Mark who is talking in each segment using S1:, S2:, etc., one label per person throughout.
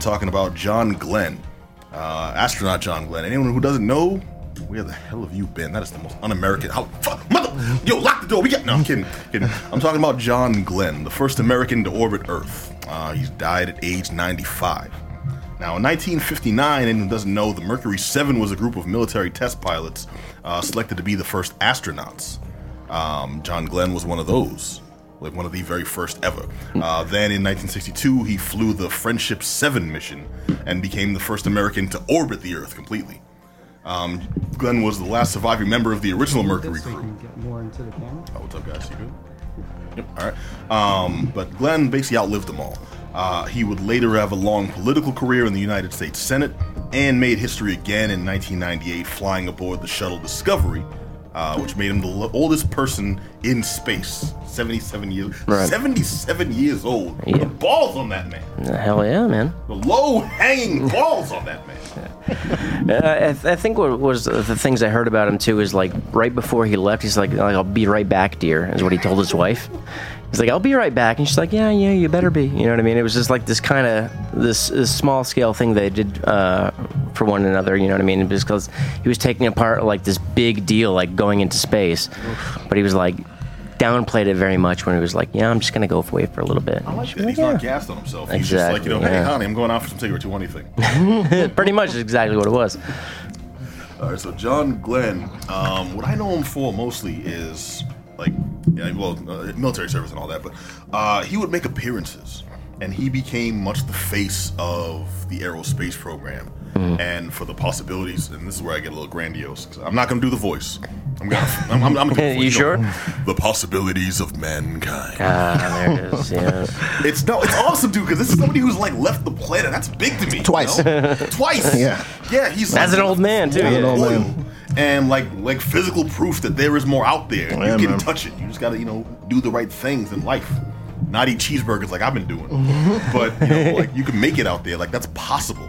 S1: talking about John Glenn, uh, astronaut John Glenn. Anyone who doesn't know, where the hell have you been? That is the most un-American. How fuck, mother? Yo, lock the door. We got. No, I'm kidding. kidding. I'm talking about John Glenn, the first American to orbit Earth. Uh, he's died at age 95. Now, in 1959, anyone who doesn't know, the Mercury 7 was a group of military test pilots uh, selected to be the first astronauts. Um, John Glenn was one of those, like one of the very first ever. Uh, then in 1962, he flew the Friendship 7 mission and became the first American to orbit the Earth completely. Um, Glenn was the last surviving member of the original Mercury crew.
S2: get more into the camera.
S1: Oh, what's up, guys? You good? Yep. All right. Um, but Glenn basically outlived them all. Uh, he would later have a long political career in the United States Senate and made history again in 1998, flying aboard the shuttle Discovery, uh, which made him the oldest person in space. 77 years.
S3: Right.
S1: 77 years old.
S3: Yeah.
S1: The balls on that man.
S3: Hell yeah, man.
S1: The low hanging balls on that man.
S3: Uh, I, th- I think what was the things I heard about him too is like right before he left, he's like, "I'll be right back, dear," is what he told his wife. He's like, "I'll be right back," and she's like, "Yeah, yeah, you better be." You know what I mean? It was just like this kind of this, this small scale thing they did uh, for one another. You know what I mean? Because he was taking apart like this big deal, like going into space, but he was like downplayed it very much when he was like, "Yeah, I'm just gonna go away for a little bit."
S1: I like that. He's not gassed on himself. He's
S3: Exactly,
S1: just like, you know, hey,
S3: yeah.
S1: honey, I'm going out for some cigarettes. You want anything?
S3: Pretty much is exactly what it was.
S1: All right, so John Glenn, um, what I know him for mostly is like, yeah, well, uh, military service and all that, but uh, he would make appearances, and he became much the face of the aerospace program, and for the possibilities. And this is where I get a little grandiose. 'cause I'm not going to do the voice. I'm gonna. I'm, I'm, I'm gonna
S3: You sure?
S1: The possibilities of mankind.
S3: Ah, there it is. Yeah.
S1: It's no, it's awesome, dude. Because this is somebody who's like left the planet. That's big to me. you
S4: Twice.
S1: know? Twice.
S4: Yeah.
S1: Yeah. He's
S3: As an old man, too,
S1: full
S3: yeah.
S4: An old man.
S1: And like like physical proof that there is more out there.
S4: Yeah,
S1: you can
S4: man.
S1: touch it. You just gotta you know do the right things in life. Not eat cheeseburgers like I've been doing, but you know like you can make it out there. Like that's possible.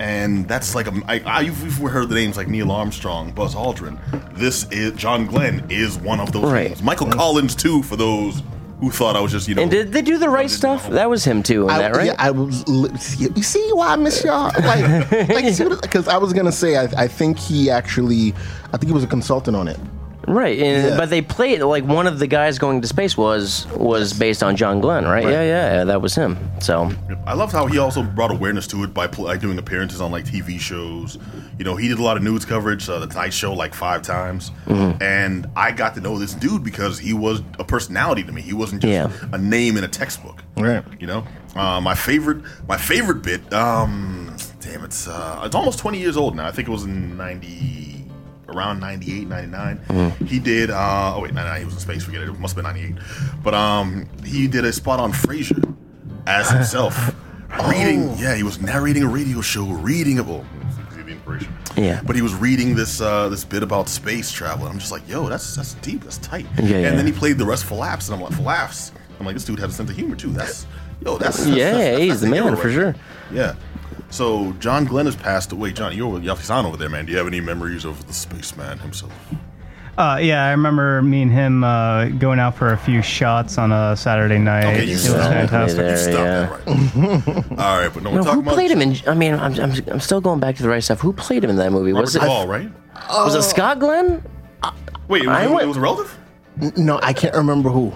S1: And that's like a, I, I, you've heard the names like Neil Armstrong, Buzz Aldrin. This is John Glenn is one of those
S3: Right.
S1: names. Michael Collins too, for those who thought I was just you know.
S3: And did they do the right stuff? That was him too, in
S4: I,
S3: that right?
S4: Yeah, I was. You see why I miss y'all? Like, like, because I was gonna say, I, I think he actually, I think he was a consultant on it.
S3: Right. And,
S4: Yeah.
S3: But they played like one of the guys going to space was was based on John Glenn, right?
S1: Right.
S3: Yeah, yeah, yeah, that was him. So
S1: I loved how he also brought awareness to it by like doing appearances on like TV shows. You know, he did a lot of news coverage, uh, the Tonight Show, like five times,
S3: Mm-hmm.
S1: and I got to know this dude because he was a personality to me. He wasn't just
S3: Yeah.
S1: a name in a textbook.
S4: Right.
S1: You know, uh, my favorite, my favorite bit. Um, damn, it's uh, it's almost twenty years old now. I think it was in ninety. Around 98, 99.
S3: Mm-hmm.
S1: He did, uh, oh wait, 99, he was in space, forget it, it must have been 98. But um, he did a spot on Frasier as himself. Reading, yeah, he was narrating a radio show, reading a, well, see the inspiration.
S3: Yeah.
S1: But he was reading this uh, this bit about space travel. And I'm just like, yo, that's that's deep, that's tight.
S3: Yeah,
S1: and
S3: yeah.
S1: then he played the rest for laughs, and I'm like, for laughs. I'm like, this dude had a sense of humor too. That's yo, that's, that's
S3: yeah,
S1: that's, that's,
S3: he's the man for
S1: there.
S3: sure.
S1: Yeah. So John Glenn has passed away. John, you're you obviously on over there, man. Do you have any memories of the spaceman himself?
S2: Uh, yeah, I remember me and him uh, going out for a few shots on a Saturday night.
S1: Okay,
S2: it
S1: you
S2: was fantastic.
S3: There,
S1: you stop
S3: yeah.
S1: that right. All right, but no, we're
S3: No,
S1: talking
S3: who
S1: about
S3: played him in? I mean, I'm, I'm, I'm still going back to the right stuff. Who played him in that movie?
S1: Robert
S3: Was it
S1: Duvall, right?
S3: was it Scott Glenn?
S1: Wait, it was,
S3: I
S1: it was a relative?
S4: No, I can't remember who.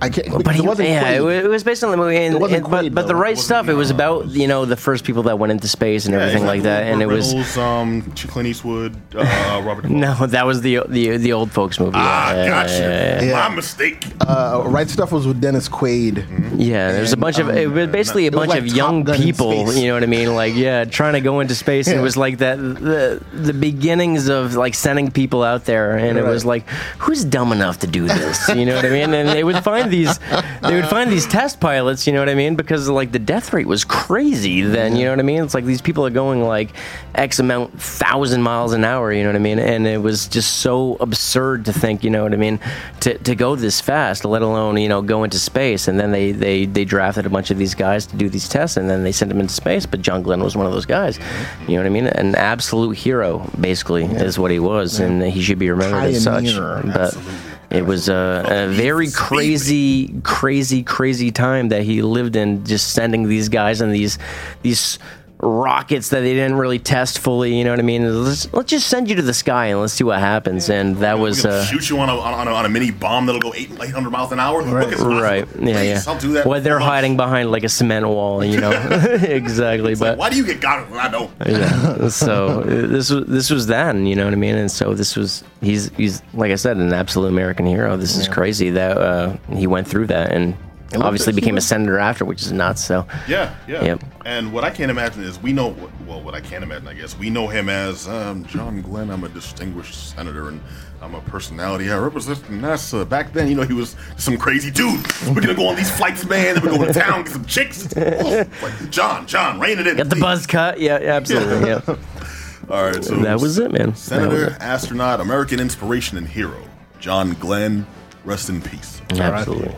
S4: I can't.
S3: But he,
S4: it wasn't
S3: yeah,
S4: Quaid.
S3: it was based on the movie, and,
S4: It wasn't
S3: and- but
S4: Quaid,
S3: but the
S4: though.
S3: right
S1: It wasn't,
S3: stuff. It was about you know the first people that went into space and
S1: Yeah,
S3: everything like that, and it was
S1: Reynolds, um, Clint Eastwood, uh, Robert.
S3: No, that was the the the old folks movie.
S1: Ah,
S3: yeah,
S1: gotcha.
S3: yeah, yeah,
S4: Yeah.
S1: My mistake.
S4: Uh, right stuff was with Dennis Quaid.
S1: Mm-hmm.
S3: Yeah, there's a
S4: And,
S3: bunch of
S4: um,
S3: it was basically a bunch
S4: like
S3: of young people. You know what I mean? Like yeah, trying to go into space, and it was like that the the beginnings of like sending people out there, and it was like who's dumb enough to do this? You know what I mean? And they would find these they would find these test pilots. You know what I mean? Because like the death rate was crazy then. You know what I mean? It's like these people are going like x amount thousand miles an hour. You know what I mean? And it was just so absurd to think. You know what I mean? To to go this fast, let alone you know go into space, and then they they they drafted a bunch of these guys to do these tests, and then they sent them into space. But John Glenn was one of those guys. Mm-hmm. You know what I mean? An absolute hero, basically, is what he was, and he should be remembered as such. But
S1: Absolutely.
S3: It was a, a very crazy, crazy, crazy time that he lived in, just sending these guys and these these rockets that they didn't really test fully. You know what I mean? Let's, let's just send you to the sky and let's see what happens. And that
S1: We're
S3: was uh,
S1: shoot you on a, on, a, on a mini bomb that'll go eight, 800 miles an hour. Look, it's possible.
S3: right. Yeah,
S1: Please,
S3: yeah.
S1: I'll do that.
S3: Well, they're hiding behind like a cement wall. You know, exactly.
S1: It's like,
S3: but
S1: why do you get got when I don't?
S3: yeah. So this was this was then, you know what I mean? And so this was he's he's like I said, an absolute American hero. This is crazy that uh, he went through that and
S4: look,
S3: obviously became a senator after, which is nuts. So
S1: Yeah, yeah.
S3: Yep.
S1: And what I can't imagine is we know, well, what I can't imagine, I guess, we know him as um, John Glenn. I'm a distinguished senator and I'm a personality. I represent NASA. Back then, you know, he was some crazy dude. We're to go on these flights, man. We're going to town, get some chicks. Oh, like, John, John, rein it in.
S3: got the buzz cut. Yeah, yeah, absolutely. Yeah.
S1: All right, so
S3: That was it, man.
S1: Senator,
S3: it.
S1: astronaut, American inspiration and hero, John Glenn. Rest in peace.
S3: Absolutely.